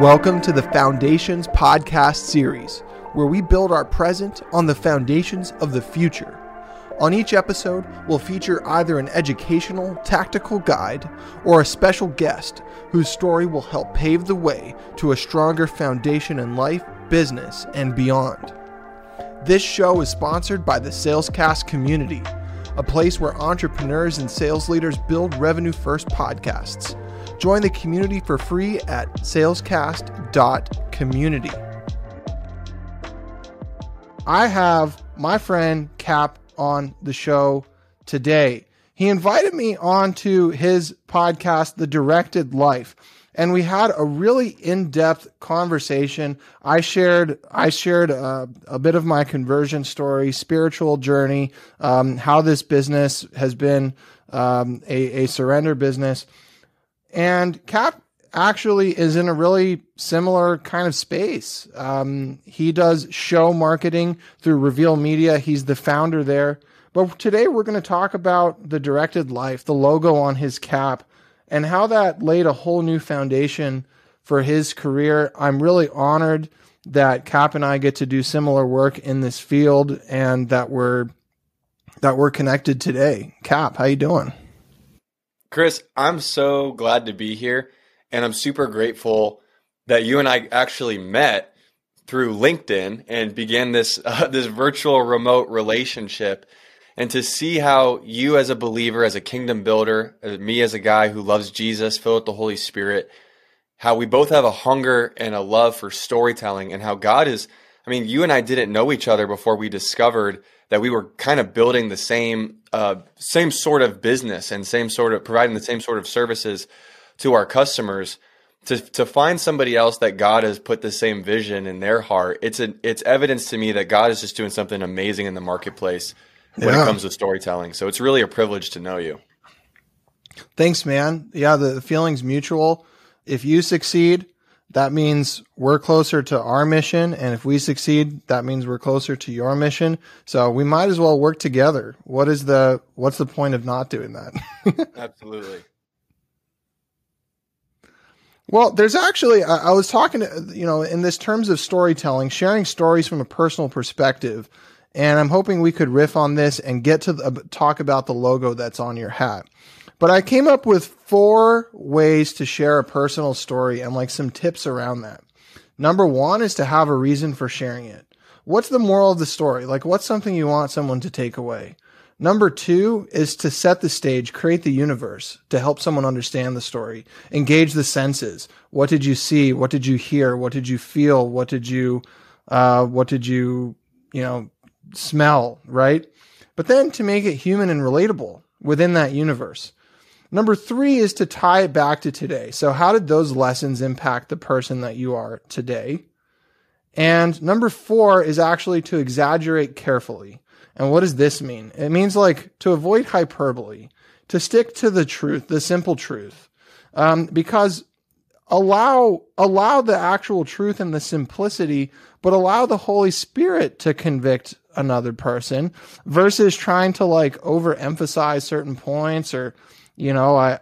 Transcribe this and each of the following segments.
Welcome to the Foundations Podcast series, where we build our present on the foundations of the future. On each episode, we'll feature either an educational, tactical guide or a special guest whose story will help pave the way to a stronger foundation in life, business, and beyond. This show is sponsored by the Salescast community, a place where entrepreneurs and sales leaders build revenue first podcasts. Join the community for free at salescast.community. I have my friend Cap on the show today. He invited me onto his podcast, The Directed Life, and we had a really in-depth conversation. I shared I shared uh, a bit of my conversion story, spiritual journey, um, how this business has been um, a, a surrender business, and Cap actually is in a really similar kind of space. Um, he does show marketing through Reveal Media. He's the founder there. But today we're going to talk about the directed life, the logo on his cap, and how that laid a whole new foundation for his career. I'm really honored that Cap and I get to do similar work in this field and that we're that we're connected today. Cap, how you doing? Chris, I'm so glad to be here and I'm super grateful that you and I actually met through LinkedIn and began this uh, this virtual remote relationship and to see how you as a believer as a kingdom builder as me as a guy who loves Jesus filled with the Holy Spirit how we both have a hunger and a love for storytelling and how God is I mean you and I didn't know each other before we discovered that we were kind of building the same uh, same sort of business and same sort of providing the same sort of services to our customers to to find somebody else that God has put the same vision in their heart. It's a it's evidence to me that God is just doing something amazing in the marketplace when yeah. it comes to storytelling. So it's really a privilege to know you. Thanks, man. Yeah, the, the feeling's mutual. If you succeed, that means we're closer to our mission. And if we succeed, that means we're closer to your mission. So we might as well work together. What is the, what's the point of not doing that? Absolutely. Well, there's actually, I, I was talking to, you know, in this terms of storytelling, sharing stories from a personal perspective. And I'm hoping we could riff on this and get to the, uh, talk about the logo that's on your hat. But I came up with four ways to share a personal story and like some tips around that. Number one is to have a reason for sharing it. What's the moral of the story? Like, what's something you want someone to take away? Number two is to set the stage, create the universe to help someone understand the story, engage the senses. What did you see? What did you hear? What did you feel? What did you, uh, what did you, you know, smell? Right. But then to make it human and relatable within that universe. Number three is to tie it back to today. So how did those lessons impact the person that you are today? And number four is actually to exaggerate carefully. And what does this mean? It means like to avoid hyperbole, to stick to the truth, the simple truth, um, because allow allow the actual truth and the simplicity, but allow the Holy Spirit to convict another person versus trying to like overemphasize certain points or you know I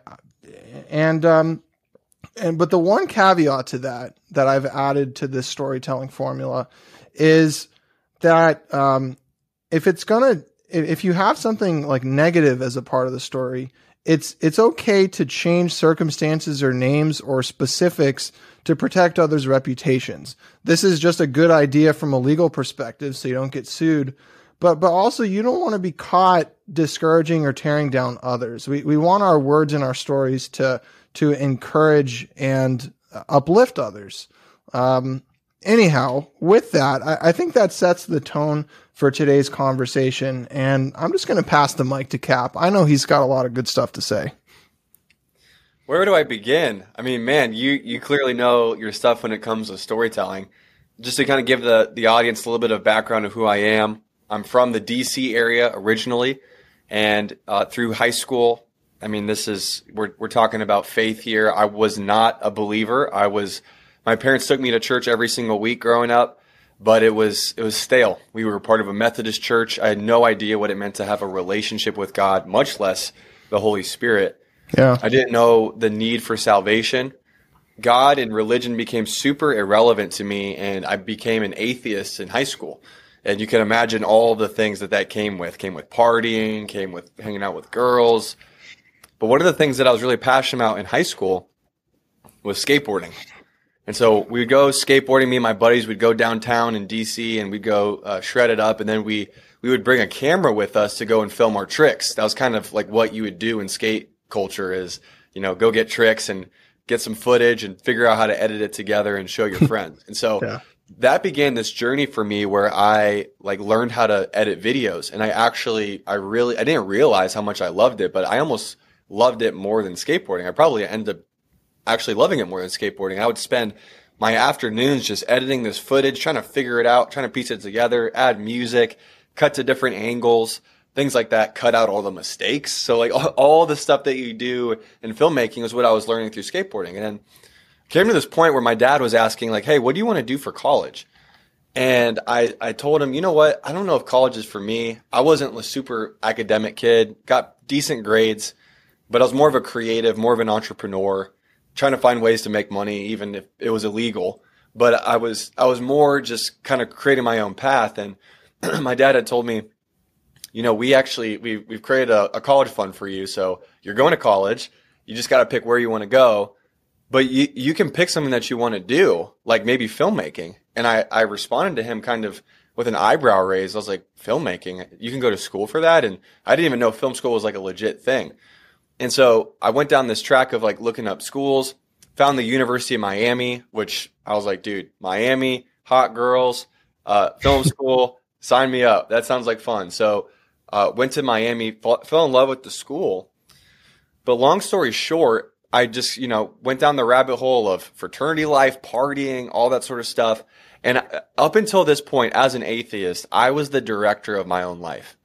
and um and but the one caveat to that that I've added to this storytelling formula is that um if it's gonna if you have something like negative as a part of the story, it's it's okay to change circumstances or names or specifics to protect others' reputations. This is just a good idea from a legal perspective, so you don't get sued. But but also you don't want to be caught discouraging or tearing down others. We we want our words and our stories to to encourage and uplift others. Um, anyhow, with that, I, I, think that sets the tone for today's conversation. And I'm just going to pass the mic to Cap. I know he's got a lot of good stuff to say. Where do I begin? I mean, man, you you clearly know your stuff when it comes to storytelling. Just to kind of give the the audience a little bit of background of who I am. I'm from the DC area originally, and uh, through high school. I mean, this is we're we're talking about faith here. I was not a believer. I was. My parents took me to church every single week growing up but it was it was stale. We were part of a Methodist church. I had no idea what it meant to have a relationship with God, much less the Holy Spirit. Yeah. I didn't know the need for salvation. God and religion became super irrelevant to me, and I became an atheist in high school. And you can imagine all the things that that came with. Came with partying, came with hanging out with girls. But one of the things that I was really passionate about in high school was skateboarding. And so we would go skateboarding. Me and my buddies would go downtown in DC, and we'd go uh, shred it up. And then we we would bring a camera with us to go and film our tricks. That was kind of like what you would do in skate culture is, you know, go get tricks and get some footage and figure out how to edit it together and show your friends. And so yeah. That began this journey for me where I like learned how to edit videos. And I actually, I really, I didn't realize how much I loved it, but I almost loved it more than skateboarding. I probably ended up actually loving it more than skateboarding. I would spend my afternoons just editing this footage, trying to figure it out, trying to piece it together, add music, cut to different angles, things like that, cut out all the mistakes. So like all, all the stuff that you do in filmmaking is what I was learning through skateboarding. And then came to this point where my dad was asking like, Hey, what do you want to do for college? And I, I told him, you know what? I don't know if college is for me. I wasn't a super academic kid, got decent grades, but I was more of a creative, more of an entrepreneur, trying to find ways to make money, even if it was illegal. But I was, I was more just kind of creating my own path. And my dad had told me, you know, we actually we we've created a, a college fund for you. So you're going to college. You just got to pick where you want to go, but you you can pick something that you want to do, like maybe filmmaking. And I I responded to him kind of with an eyebrow raise. I was like, filmmaking? You can go to school for that? And I didn't even know film school was like a legit thing. And so I went down this track of like looking up schools, found the University of Miami, which I was like, dude, Miami, hot girls, uh, film school sign me up. That sounds like fun. So, uh, went to Miami, fall, fell in love with the school. But long story short, I just, you know, went down the rabbit hole of fraternity life, partying, all that sort of stuff. And up until this point, as an atheist, I was the director of my own life.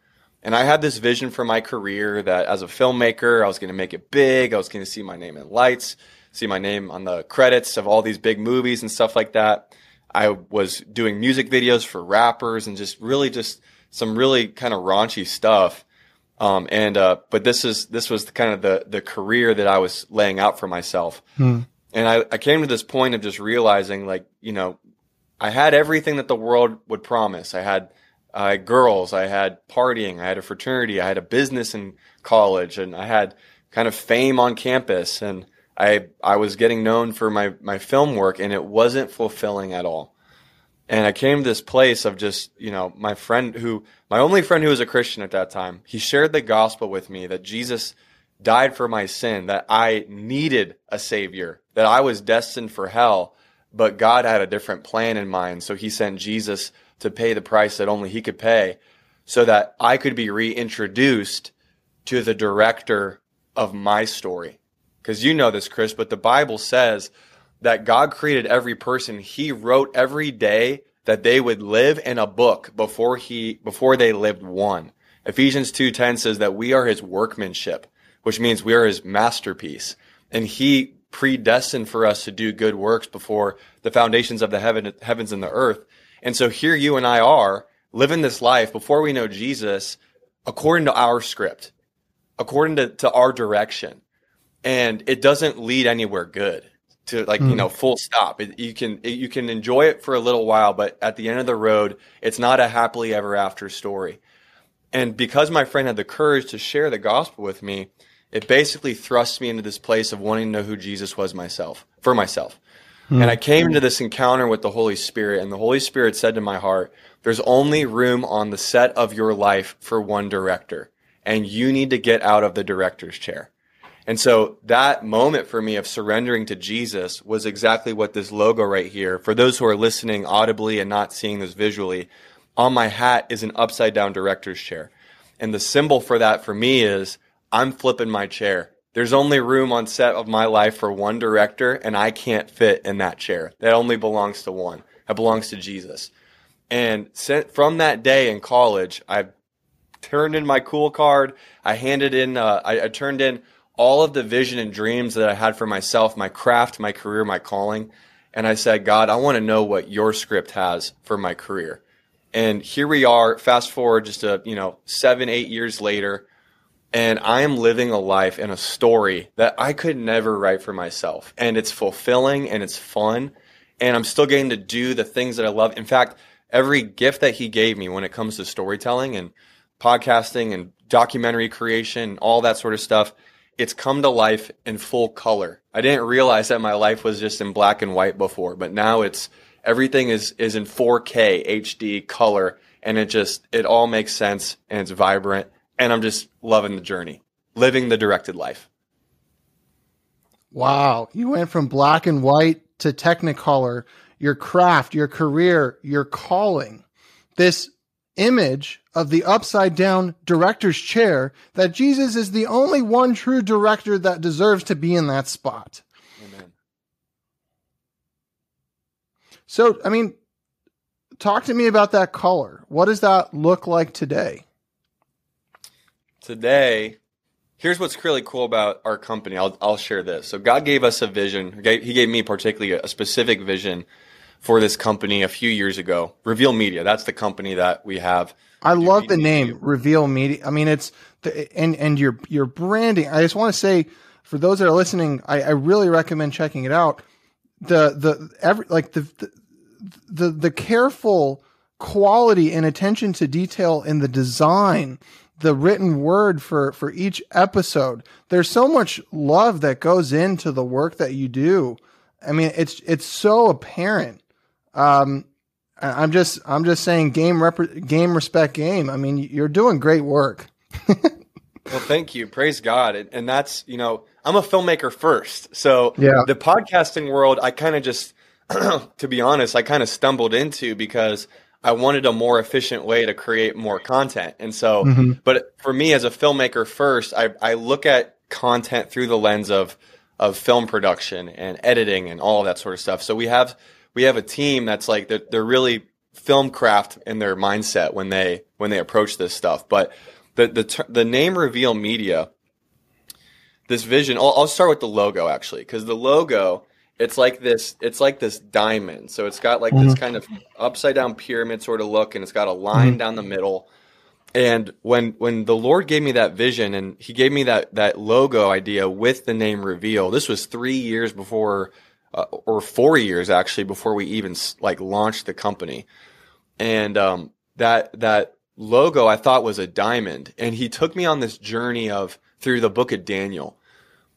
And I had this vision for my career that as a filmmaker, I was going to make it big. I was going to see my name in lights, see my name on the credits of all these big movies and stuff like that. I was doing music videos for rappers and just really just some really kind of raunchy stuff. Um, and uh, but this is this was the, kind of the the career that I was laying out for myself. Hmm. And I, I came to this point of just realizing, like, you know, I had everything that the world would promise. I had uh, girls, I had partying, I had a fraternity, I had a business in college, and I had kind of fame on campus. And I I was getting known for my my film work, and it wasn't fulfilling at all. And I came to this place of just you know my friend who my only friend who was a Christian at that time. He shared the gospel with me that Jesus died for my sin, that I needed a savior, that I was destined for hell, but God had a different plan in mind. So He sent Jesus to pay the price that only He could pay, so that I could be reintroduced to the director of my story because you know this, Chris, but the Bible says that God created every person. He wrote every day that they would live in a book before he before they lived one. Ephesians 2:10 says that we are his workmanship, which means we are his masterpiece. And he predestined for us to do good works before the foundations of the heaven, heavens and the earth. And so here you and I are living this life before we know Jesus according to our script, according to, to our direction and it doesn't lead anywhere good to like mm. you hmm. know full stop it, you can it, you can enjoy it for a little while but at the end of the road it's not a happily ever after story and because my friend had the courage to share the gospel with me it basically thrust me into this place of wanting to know who jesus was myself for myself mm. and i came into this encounter with the holy spirit and the holy spirit said to my heart there's only room on the set of your life for one director and you need to get out of the director's chair and so that moment for me of surrendering to Jesus was exactly what this logo right here, for those who are listening audibly and not seeing this visually, on my hat is an upside down director's chair. And the symbol for that for me is I'm flipping my chair. There's only room on set of my life for one director, and I can't fit in that chair. That only belongs to one. That belongs to Jesus. And from that day in college, I turned in my cool card. I handed in, uh, I, I turned in all of the vision and dreams that I had for myself, my craft, my career, my calling. And I said, God, I want to know what your script has for my career. And here we are, fast forward just a, you know, seven, eight years later. and I am living a life and a story that I could never write for myself. And it's fulfilling and it's fun. And I'm still getting to do the things that I love. In fact, every gift that he gave me when it comes to storytelling and podcasting and documentary creation, all that sort of stuff, it's come to life in full color. I didn't realize that my life was just in black and white before, but now it's everything is is in 4K HD color and it just it all makes sense and it's vibrant and I'm just loving the journey, living the directed life. Wow, you went from black and white to Technicolor. Your craft, your career, your calling. This image of the upside down director's chair that Jesus is the only one true director that deserves to be in that spot. Amen. So, I mean, talk to me about that color. What does that look like today? today, here's what's really cool about our company. I'll, I'll share this. So God gave us a vision. He gave me particularly a specific vision for this company a few years ago. Reveal Media. That's the company that we have. I love the name Media. Reveal Media. I mean, it's the, and and your your branding. I just want to say for those that are listening, I, I really recommend checking it out. The the every like the the the, the careful quality and attention to detail in the design the written word for for each episode. There's so much love that goes into the work that you do. I mean, it's it's so apparent. Um, I'm just I'm just saying game rep- game respect game. I mean, you're doing great work. well, thank you. Praise God. And, and, that's, you know, I'm a filmmaker first. So yeah. the podcasting world, I kind of just, to be honest, I kind of stumbled into because I wanted a more efficient way to create more content. And so, mm-hmm. but for me as a filmmaker first, I, I look at content through the lens of, of film production and editing and all that sort of stuff. So we have, we have a team that's like, they're, they're really film craft in their mindset when they, when they approach this stuff. But the, the, the name reveal media, this vision, I'll, I'll start with the logo actually, because the logo, it's like this it's like this diamond so it's got like mm-hmm. this kind of upside down pyramid sort of look and it's got a line mm-hmm. down the middle and when when the lord gave me that vision and he gave me that that logo idea with the name reveal this was 3 years before uh, or 4 years actually before we even like launched the company and um, that that logo I thought was a diamond and he took me on this journey of through the book of Daniel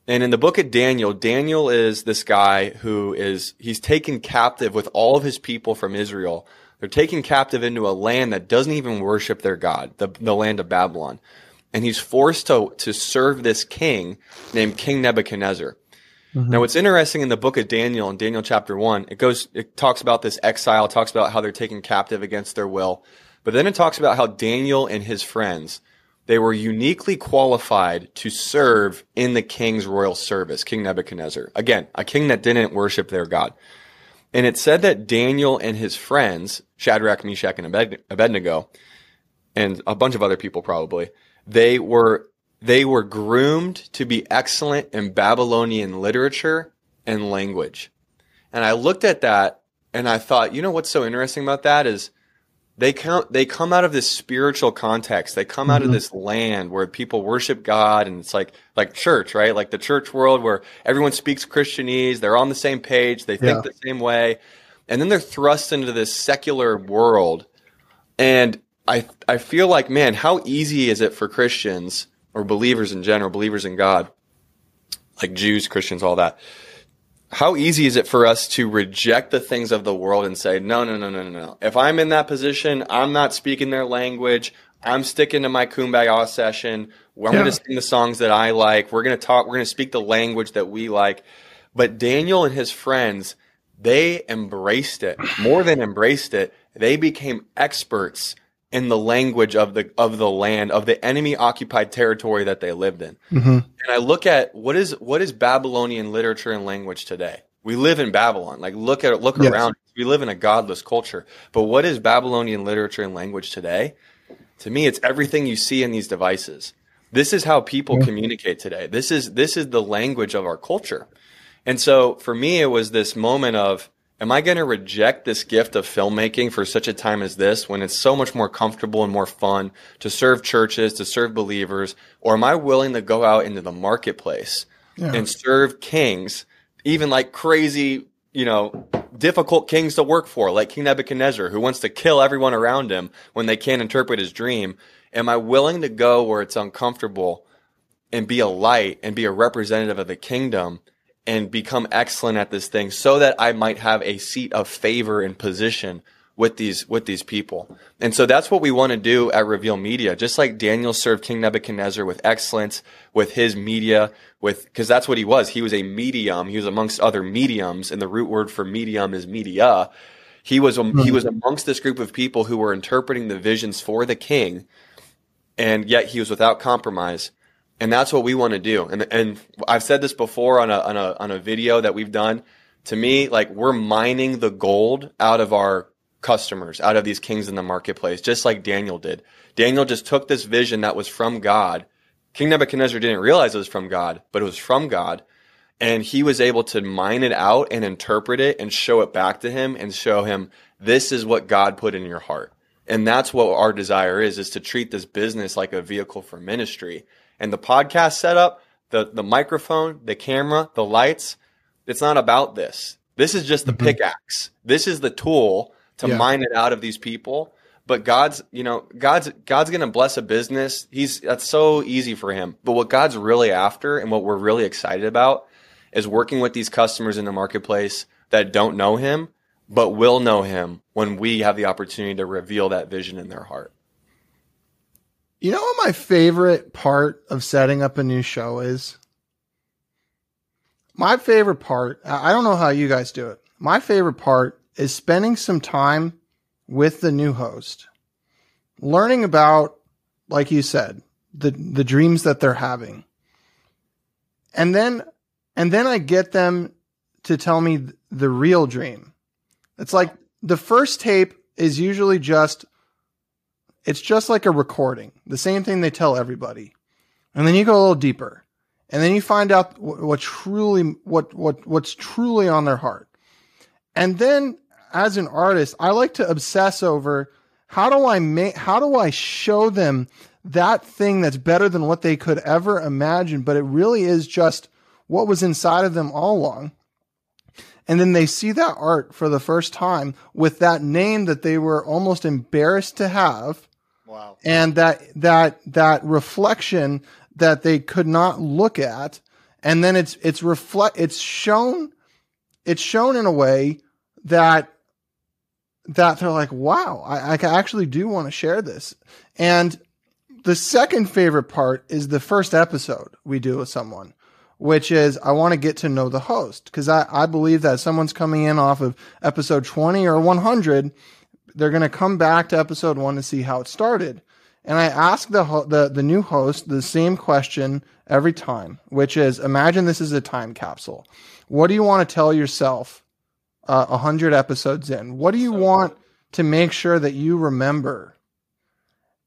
and in the book of Daniel, Daniel is this guy who is, he's taken captive with all of his people from Israel. They're taken captive into a land that doesn't even worship their God, the, the land of Babylon. And he's forced to, to serve this king named King Nebuchadnezzar. Mm-hmm. Now, what's interesting in the book of Daniel, in Daniel chapter one, it goes, it talks about this exile, talks about how they're taken captive against their will. But then it talks about how Daniel and his friends, they were uniquely qualified to serve in the king's royal service, King Nebuchadnezzar. Again, a king that didn't worship their God. And it said that Daniel and his friends, Shadrach, Meshach, and Abednego, and a bunch of other people probably, they were they were groomed to be excellent in Babylonian literature and language. And I looked at that and I thought, you know what's so interesting about that is they come they come out of this spiritual context they come out mm-hmm. of this land where people worship god and it's like like church right like the church world where everyone speaks christianese they're on the same page they think yeah. the same way and then they're thrust into this secular world and i i feel like man how easy is it for christians or believers in general believers in god like jews christians all that how easy is it for us to reject the things of the world and say, no, no, no, no, no, no. If I'm in that position, I'm not speaking their language. I'm sticking to my kumbaya session. I'm yeah. going to sing the songs that I like. We're going to talk. We're going to speak the language that we like. But Daniel and his friends, they embraced it more than embraced it. They became experts in the language of the of the land of the enemy occupied territory that they lived in. Mm-hmm. And I look at what is what is Babylonian literature and language today. We live in Babylon. Like look at look yes. around. We live in a godless culture. But what is Babylonian literature and language today? To me, it's everything you see in these devices. This is how people communicate today. This is this is the language of our culture. And so for me, it was this moment of am I going to reject this gift of filmmaking for such a time as this when it's so much more comfortable and more fun to serve churches, to serve believers? Or am I willing to go out into the marketplace yeah. and serve kings, even like crazy, you know, difficult kings to work for, like King Nebuchadnezzar, who wants to kill everyone around him when they can't interpret his dream? Am I willing to go where it's uncomfortable and be a light and be a representative of the kingdom? And become excellent at this thing so that I might have a seat of favor and position with these with these people. And so that's what we want to do at Reveal Media. Just like Daniel served King Nebuchadnezzar with excellence with his media with because that's what he was. He was a medium. He was amongst other mediums and the root word for medium is media. He was mm-hmm. he was amongst this group of people who were interpreting the visions for the king and yet he was without compromise and that's what we want to do. And and I've said this before on a on a on a video that we've done. To me, like we're mining the gold out of our customers, out of these kings in the marketplace, just like Daniel did. Daniel just took this vision that was from God. King Nebuchadnezzar didn't realize it was from God, but it was from God. And he was able to mine it out and interpret it and show it back to him and show him this is what God put in your heart. And that's what our desire is, is to treat this business like a vehicle for ministry and the podcast setup, the, the microphone, the camera, the lights, it's not about this. This is just the mm-hmm. pickaxe. This is the tool to yeah. mine it out of these people. But God's, you know, God's God's going to bless a business. He's that's so easy for him. But what God's really after and what we're really excited about is working with these customers in the marketplace that don't know him but will know him when we have the opportunity to reveal that vision in their heart. You know what my favorite part of setting up a new show is? My favorite part, I don't know how you guys do it. My favorite part is spending some time with the new host, learning about, like you said, the, the dreams that they're having. And then, and then I get them to tell me the real dream. It's like the first tape is usually just it's just like a recording, the same thing they tell everybody. And then you go a little deeper, and then you find out what, truly what what what's truly on their heart. And then as an artist, I like to obsess over how do I make how do I show them that thing that's better than what they could ever imagine, but it really is just what was inside of them all along. And then they see that art for the first time with that name that they were almost embarrassed to have Wow. And that that that reflection that they could not look at, and then it's it's reflect it's shown it's shown in a way that that they're like, wow, I, I actually do want to share this. And the second favorite part is the first episode we do with someone, which is I want to get to know the host because I, I believe that someone's coming in off of episode 20 or 100 they're going to come back to episode one to see how it started. And I ask the, ho- the the new host the same question every time, which is: Imagine this is a time capsule. What do you want to tell yourself uh, a uh, hundred episodes in? What do you so want cool. to make sure that you remember?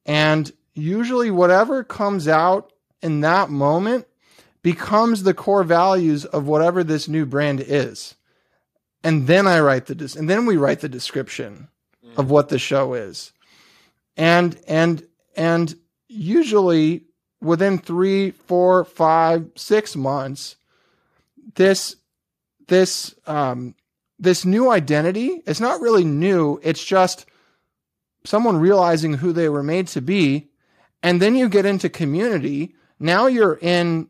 And usually, whatever comes out in that moment becomes the core values of whatever this new brand is. And then I write the des- and then we write the description of what the show is. And and and usually within three, four, five, six months, this this um, this new identity is not really new. It's just someone realizing who they were made to be, and then you get into community. Now you're in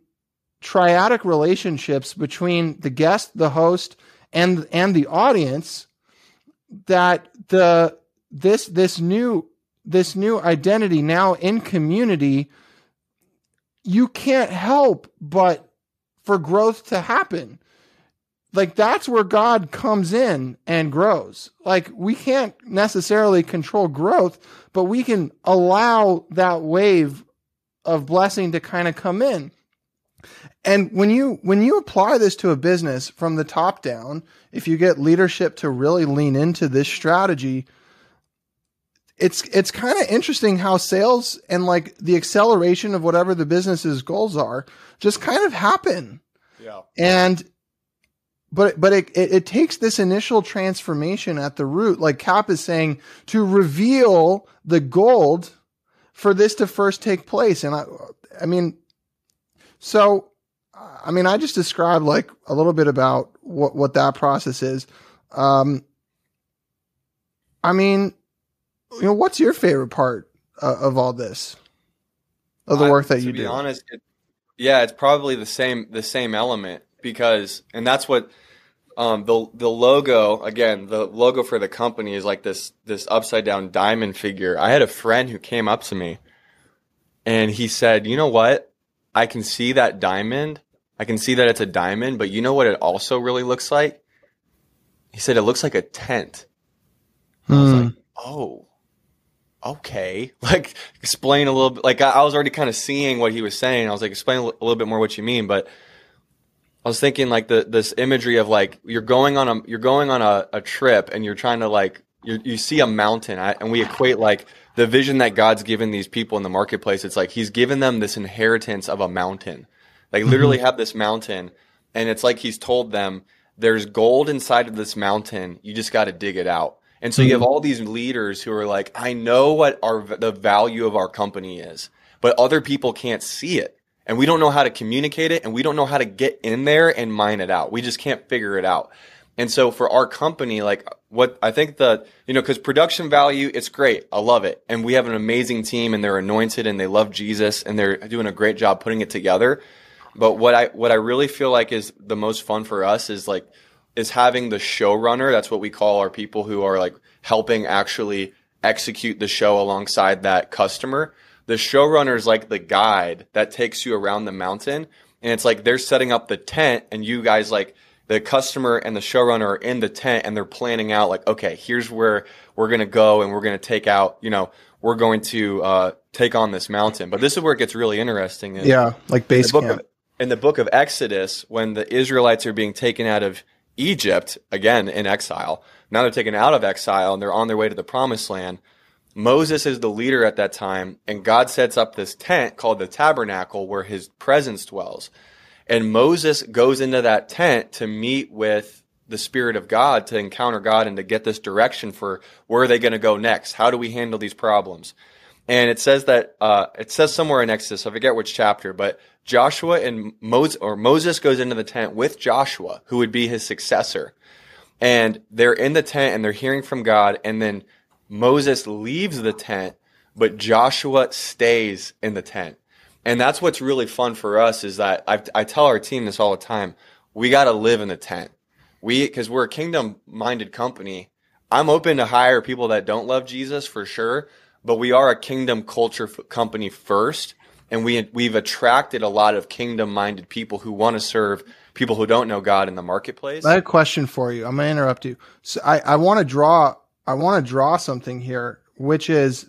triadic relationships between the guest, the host, and and the audience that the this this new this new identity now in community you can't help but for growth to happen. Like that's where god comes in and grows. Like we can't necessarily control growth but we can allow that wave of blessing to kind of come in and when you when you apply this to a business from the top down, if you get leadership to really lean into this strategy, it's it's kind of interesting how sales and like the acceleration of whatever the business's goals are just kind of happen. Yeah. And but but it, it, it takes this initial transformation at the root, like Cap is saying, to reveal the gold for this to first take place. And I, I mean, so, I mean, I just described like a little bit about what what that process is. Um, I mean, you know, what's your favorite part uh, of all this, of the work that I, you do? honest, it, yeah, it's probably the same the same element because, and that's what um, the the logo again. The logo for the company is like this this upside down diamond figure. I had a friend who came up to me, and he said, "You know what? I can see that diamond. I can see that it's a diamond, but you know what it also really looks like." He said, "It looks like a tent." I was Hmm. like, "Oh." okay like explain a little bit like i, I was already kind of seeing what he was saying i was like explain a little bit more what you mean but i was thinking like the this imagery of like you're going on a you're going on a, a trip and you're trying to like you you see a mountain I, and we equate like the vision that god's given these people in the marketplace it's like he's given them this inheritance of a mountain they mm-hmm. literally have this mountain and it's like he's told them there's gold inside of this mountain you just got to dig it out and so you have mm-hmm. all these leaders who are like, I know what our the value of our company is, but other people can't see it. And we don't know how to communicate it and we don't know how to get in there and mine it out. We just can't figure it out. And so for our company, like what I think the, you know, cause production value, it's great. I love it. And we have an amazing team and they're anointed and they love Jesus and they're doing a great job putting it together. But what I, what I really feel like is the most fun for us is like, is having the showrunner. That's what we call our people who are like helping actually execute the show alongside that customer. The showrunner is like the guide that takes you around the mountain. And it's like they're setting up the tent and you guys like the customer and the showrunner are in the tent and they're planning out like, okay, here's where we're going to go and we're going to take out, you know, we're going to uh, take on this mountain. But this is where it gets really interesting. is Yeah, like in base the camp. of in the book of Exodus, when the Israelites are being taken out of Egypt, again in exile, now they're taken out of exile and they're on their way to the promised land. Moses is the leader at that time, and God sets up this tent called the tabernacle where his presence dwells. And Moses goes into that tent to meet with the Spirit of God to encounter God and to get this direction for where are they going to go next? How do we handle these problems? And it says that uh, it says somewhere in Exodus, I forget which chapter, but Joshua and Moses or Moses goes into the tent with Joshua, who would be his successor. And they're in the tent and they're hearing from God, and then Moses leaves the tent, but Joshua stays in the tent. And that's what's really fun for us is that I, I tell our team this all the time. We got to live in the tent. We, cause we're a kingdom minded company. I'm open to hire people that don't love Jesus for sure, but we are a kingdom culture f- company first. And we, we've attracted a lot of kingdom minded people who want to serve people who don't know God in the marketplace. I have a question for you. I'm going to interrupt you. So I, I want to draw, I want to draw something here, which is,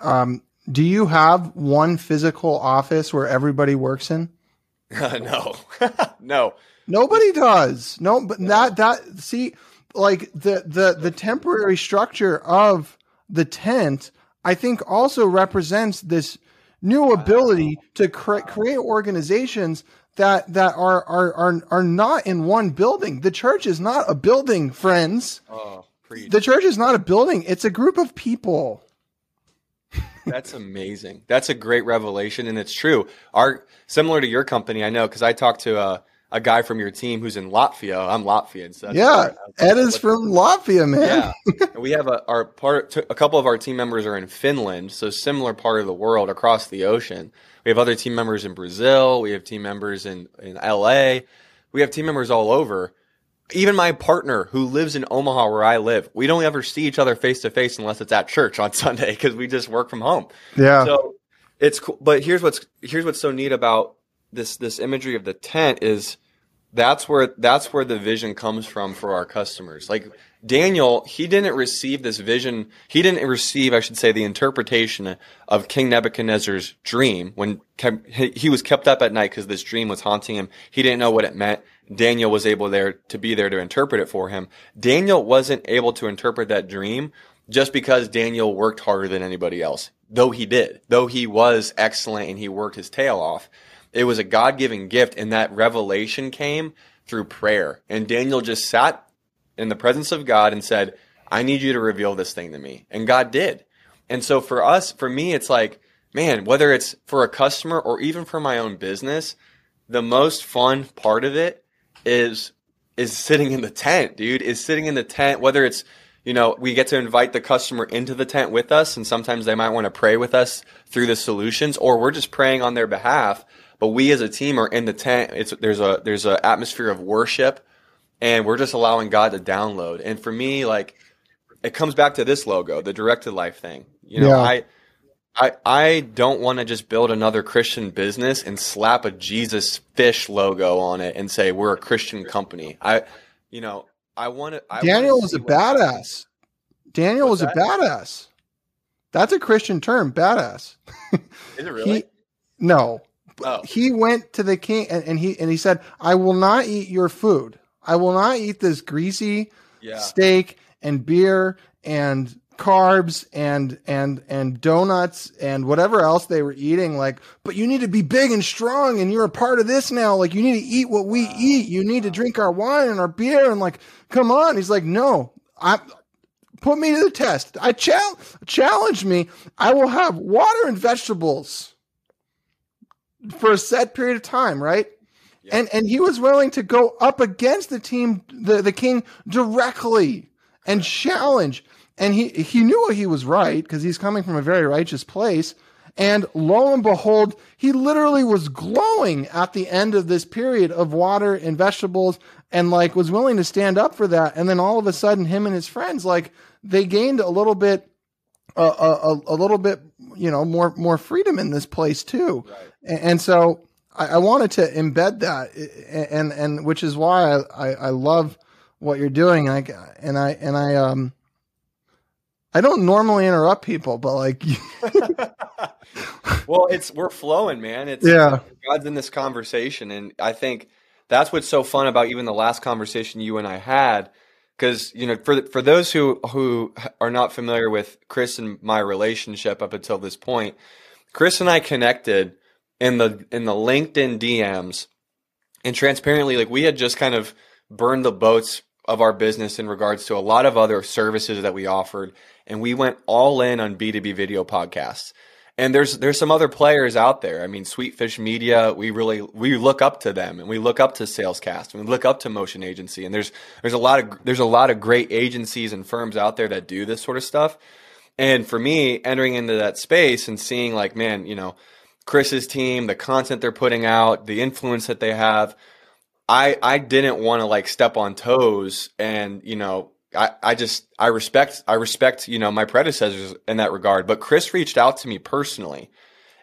um, do you have one physical office where everybody works in? no, no. Nobody does. No, but that that see, like the the the temporary structure of the tent, I think also represents this new ability to cre- create organizations that that are are are are not in one building. The church is not a building, friends. Oh. The church is not a building. It's a group of people. That's amazing. That's a great revelation, and it's true. Our similar to your company, I know because I talked to a, a guy from your team who's in Latvia. I'm Latvian, so that's Yeah, Ed is from Latvia, man. Yeah, we have a our part. A couple of our team members are in Finland, so similar part of the world across the ocean. We have other team members in Brazil. We have team members in in L.A. We have team members all over. Even my partner who lives in Omaha, where I live, we don't ever see each other face to face unless it's at church on Sunday because we just work from home. Yeah. So it's cool. But here's what's here's what's so neat about this this imagery of the tent is that's where that's where the vision comes from for our customers. Like Daniel, he didn't receive this vision. He didn't receive, I should say, the interpretation of King Nebuchadnezzar's dream when he he was kept up at night because this dream was haunting him. He didn't know what it meant. Daniel was able there to be there to interpret it for him. Daniel wasn't able to interpret that dream just because Daniel worked harder than anybody else, though he did, though he was excellent and he worked his tail off. It was a God given gift, and that revelation came through prayer. And Daniel just sat in the presence of God and said, I need you to reveal this thing to me. And God did. And so for us, for me, it's like, man, whether it's for a customer or even for my own business, the most fun part of it is is sitting in the tent, dude. Is sitting in the tent, whether it's you know, we get to invite the customer into the tent with us, and sometimes they might want to pray with us through the solutions, or we're just praying on their behalf. But we as a team are in the tent. It's there's a there's an atmosphere of worship, and we're just allowing God to download. And for me, like, it comes back to this logo, the directed life thing. You know, Yeah. I. I, I don't want to just build another Christian business and slap a Jesus fish logo on it and say we're a Christian company. I, you know, I want to. I Daniel was a badass. Daniel was a badass. That's a Christian term, badass. Is it really? He, no, oh, he went to the king and, and he and he said, "I will not eat your food. I will not eat this greasy yeah. steak and beer and carbs and and and donuts and whatever else they were eating like but you need to be big and strong and you're a part of this now. Like you need to eat what we eat. You need to drink our wine and our beer and like come on. He's like no i put me to the test. I chal- challenge me. I will have water and vegetables for a set period of time right? Yeah. and and he was willing to go up against the team the, the king directly and challenge and he he knew he was right because he's coming from a very righteous place. And lo and behold he literally was glowing at the end of this period of water and vegetables and like was willing to stand up for that. And then all of a sudden him and his friends like they gained a little bit uh, a, a, a little bit you know more more freedom in this place too. Right. and, and so I, I wanted to embed that and and which is why I, I, I love what you're doing. And I and I and I um I don't normally interrupt people but like well, it's we're flowing, man. It's Yeah. God's in this conversation, and I think that's what's so fun about even the last conversation you and I had. Because you know, for for those who who are not familiar with Chris and my relationship up until this point, Chris and I connected in the in the LinkedIn DMs, and transparently, like we had just kind of burned the boats of our business in regards to a lot of other services that we offered, and we went all in on B two B video podcasts. And there's there's some other players out there. I mean, Sweetfish Media, we really we look up to them, and we look up to Salescast, and we look up to Motion Agency, and there's there's a lot of there's a lot of great agencies and firms out there that do this sort of stuff. And for me, entering into that space and seeing like, man, you know, Chris's team, the content they're putting out, the influence that they have, I I didn't want to like step on toes and you know I, I just I respect I respect you know my predecessors in that regard but Chris reached out to me personally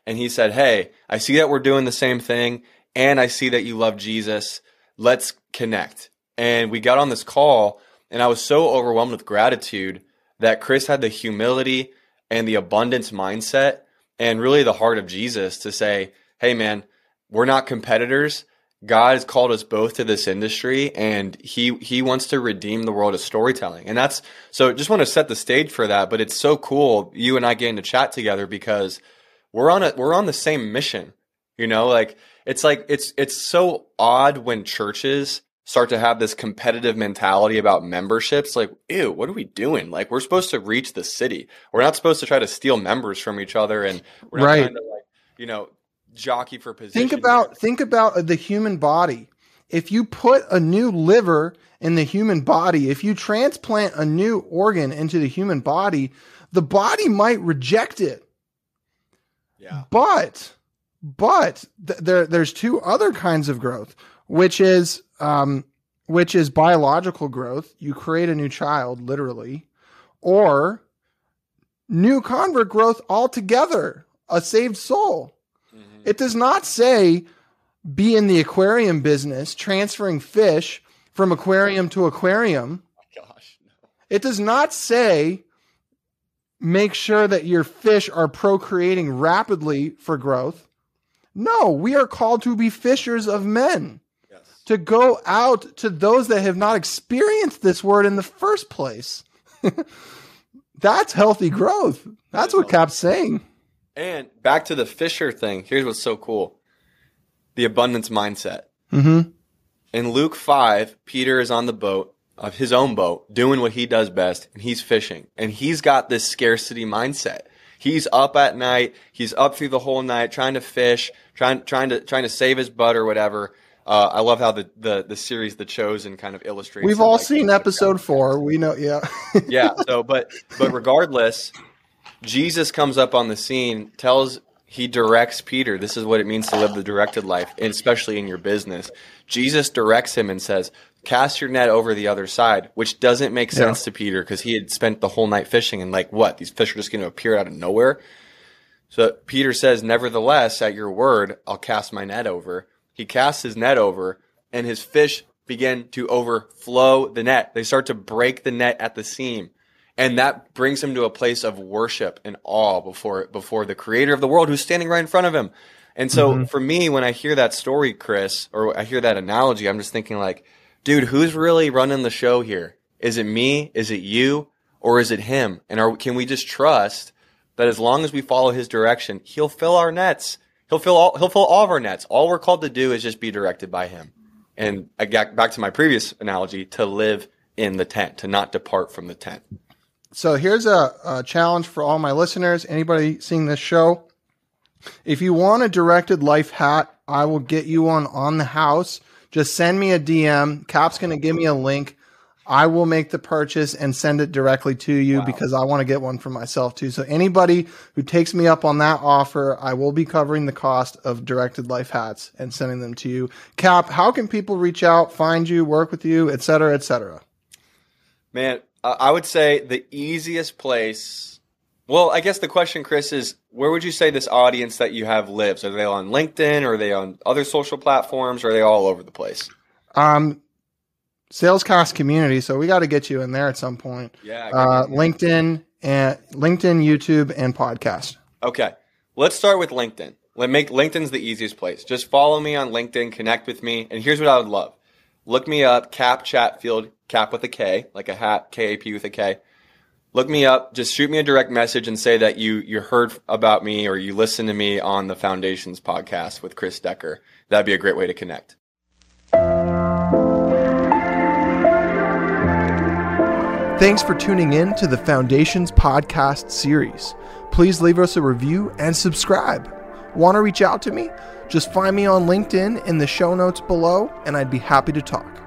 and he said hey I see that we're doing the same thing and I see that you love Jesus. Let's connect. And we got on this call and I was so overwhelmed with gratitude that Chris had the humility and the abundance mindset and really the heart of Jesus to say hey man we're not competitors God has called us both to this industry and he he wants to redeem the world of storytelling. And that's so just want to set the stage for that, but it's so cool you and I getting to chat together because we're on a we're on the same mission. You know, like it's like it's it's so odd when churches start to have this competitive mentality about memberships like ew what are we doing like we're supposed to reach the city we're not supposed to try to steal members from each other and we're not Right. trying to like you know jockey for position think here. about think about the human body if you put a new liver in the human body if you transplant a new organ into the human body the body might reject it yeah but but th- there there's two other kinds of growth which is um which is biological growth you create a new child literally or new convert growth altogether a saved soul. It does not say be in the aquarium business transferring fish from aquarium to aquarium oh gosh no. it does not say make sure that your fish are procreating rapidly for growth. No, we are called to be fishers of men, yes to go out to those that have not experienced this word in the first place. That's healthy growth. That's what Cap's saying. And back to the Fisher thing. Here's what's so cool. the abundance mindset. Mm-hmm. In Luke 5, Peter is on the boat of his own boat doing what he does best and he's fishing and he's got this scarcity mindset. He's up at night, he's up through the whole night trying to fish, trying trying to trying to save his butt or whatever. Uh, I love how the, the the series The Chosen kind of illustrates. We've all like, seen episode 4. We know yeah. yeah. So, but but regardless, Jesus comes up on the scene, tells he directs Peter. This is what it means to live the directed life, especially in your business. Jesus directs him and says, "Cast your net over the other side," which doesn't make sense Yeah. to Peter because he had spent the whole night fishing and like, what? These fish are just going to appear out of nowhere. So Peter says, "Nevertheless, at your word, I'll cast my net over." He casts his net over, and his fish begin to overflow the net. They start to break the net at the seam and that brings him to a place of worship and awe before before the creator of the world who's standing right in front of him. And so mm-hmm. for me when i hear that story chris or i hear that analogy i'm just thinking like dude who's really running the show here? Is it me? Is it you? Or is it him? And are, can we just trust that as long as we follow his direction he'll fill our nets. He'll fill all he'll fill all of our nets. All we're called to do is just be directed by him. And I got back to my previous analogy to live in the tent to not depart from the tent So here's a, a challenge for all my listeners. Anybody seeing this show? If you want a directed life hat, I will get you one on the house. Just send me a DM. Kap's going to give me a link. I will make the purchase and send it directly to you because I want to get one for myself too. So anybody who takes me up on that offer, I will be covering the cost of directed life hats and sending them to you. Kap, how can people reach out, find you, work with you, et cetera, et cetera? Man, I I would say the easiest place. Well, I guess the question, Chris, is where would you say this audience that you have lives? Are they on LinkedIn? Or are they on other social platforms? Or are they all over the place? Um, Salescast community. So we got to get you in there at some point. Yeah. Uh, LinkedIn and LinkedIn, YouTube, and podcast. Okay. Let's start with LinkedIn. Let make LinkedIn's the easiest place. Just follow me on LinkedIn, connect with me, and here's what I would love. Look me up, Kap Chatfield, Kap with a K, like a hat, K A P with a K. Look me up, just shoot me a direct message and say that you you heard about me or you listened to me on the Foundations podcast with Chris Decker. That'd be a great way to connect. Thanks for tuning in to the Foundations podcast series. Please leave us a review and subscribe. Want to reach out to me? Just find me on LinkedIn in the show notes below, and I'd be happy to talk.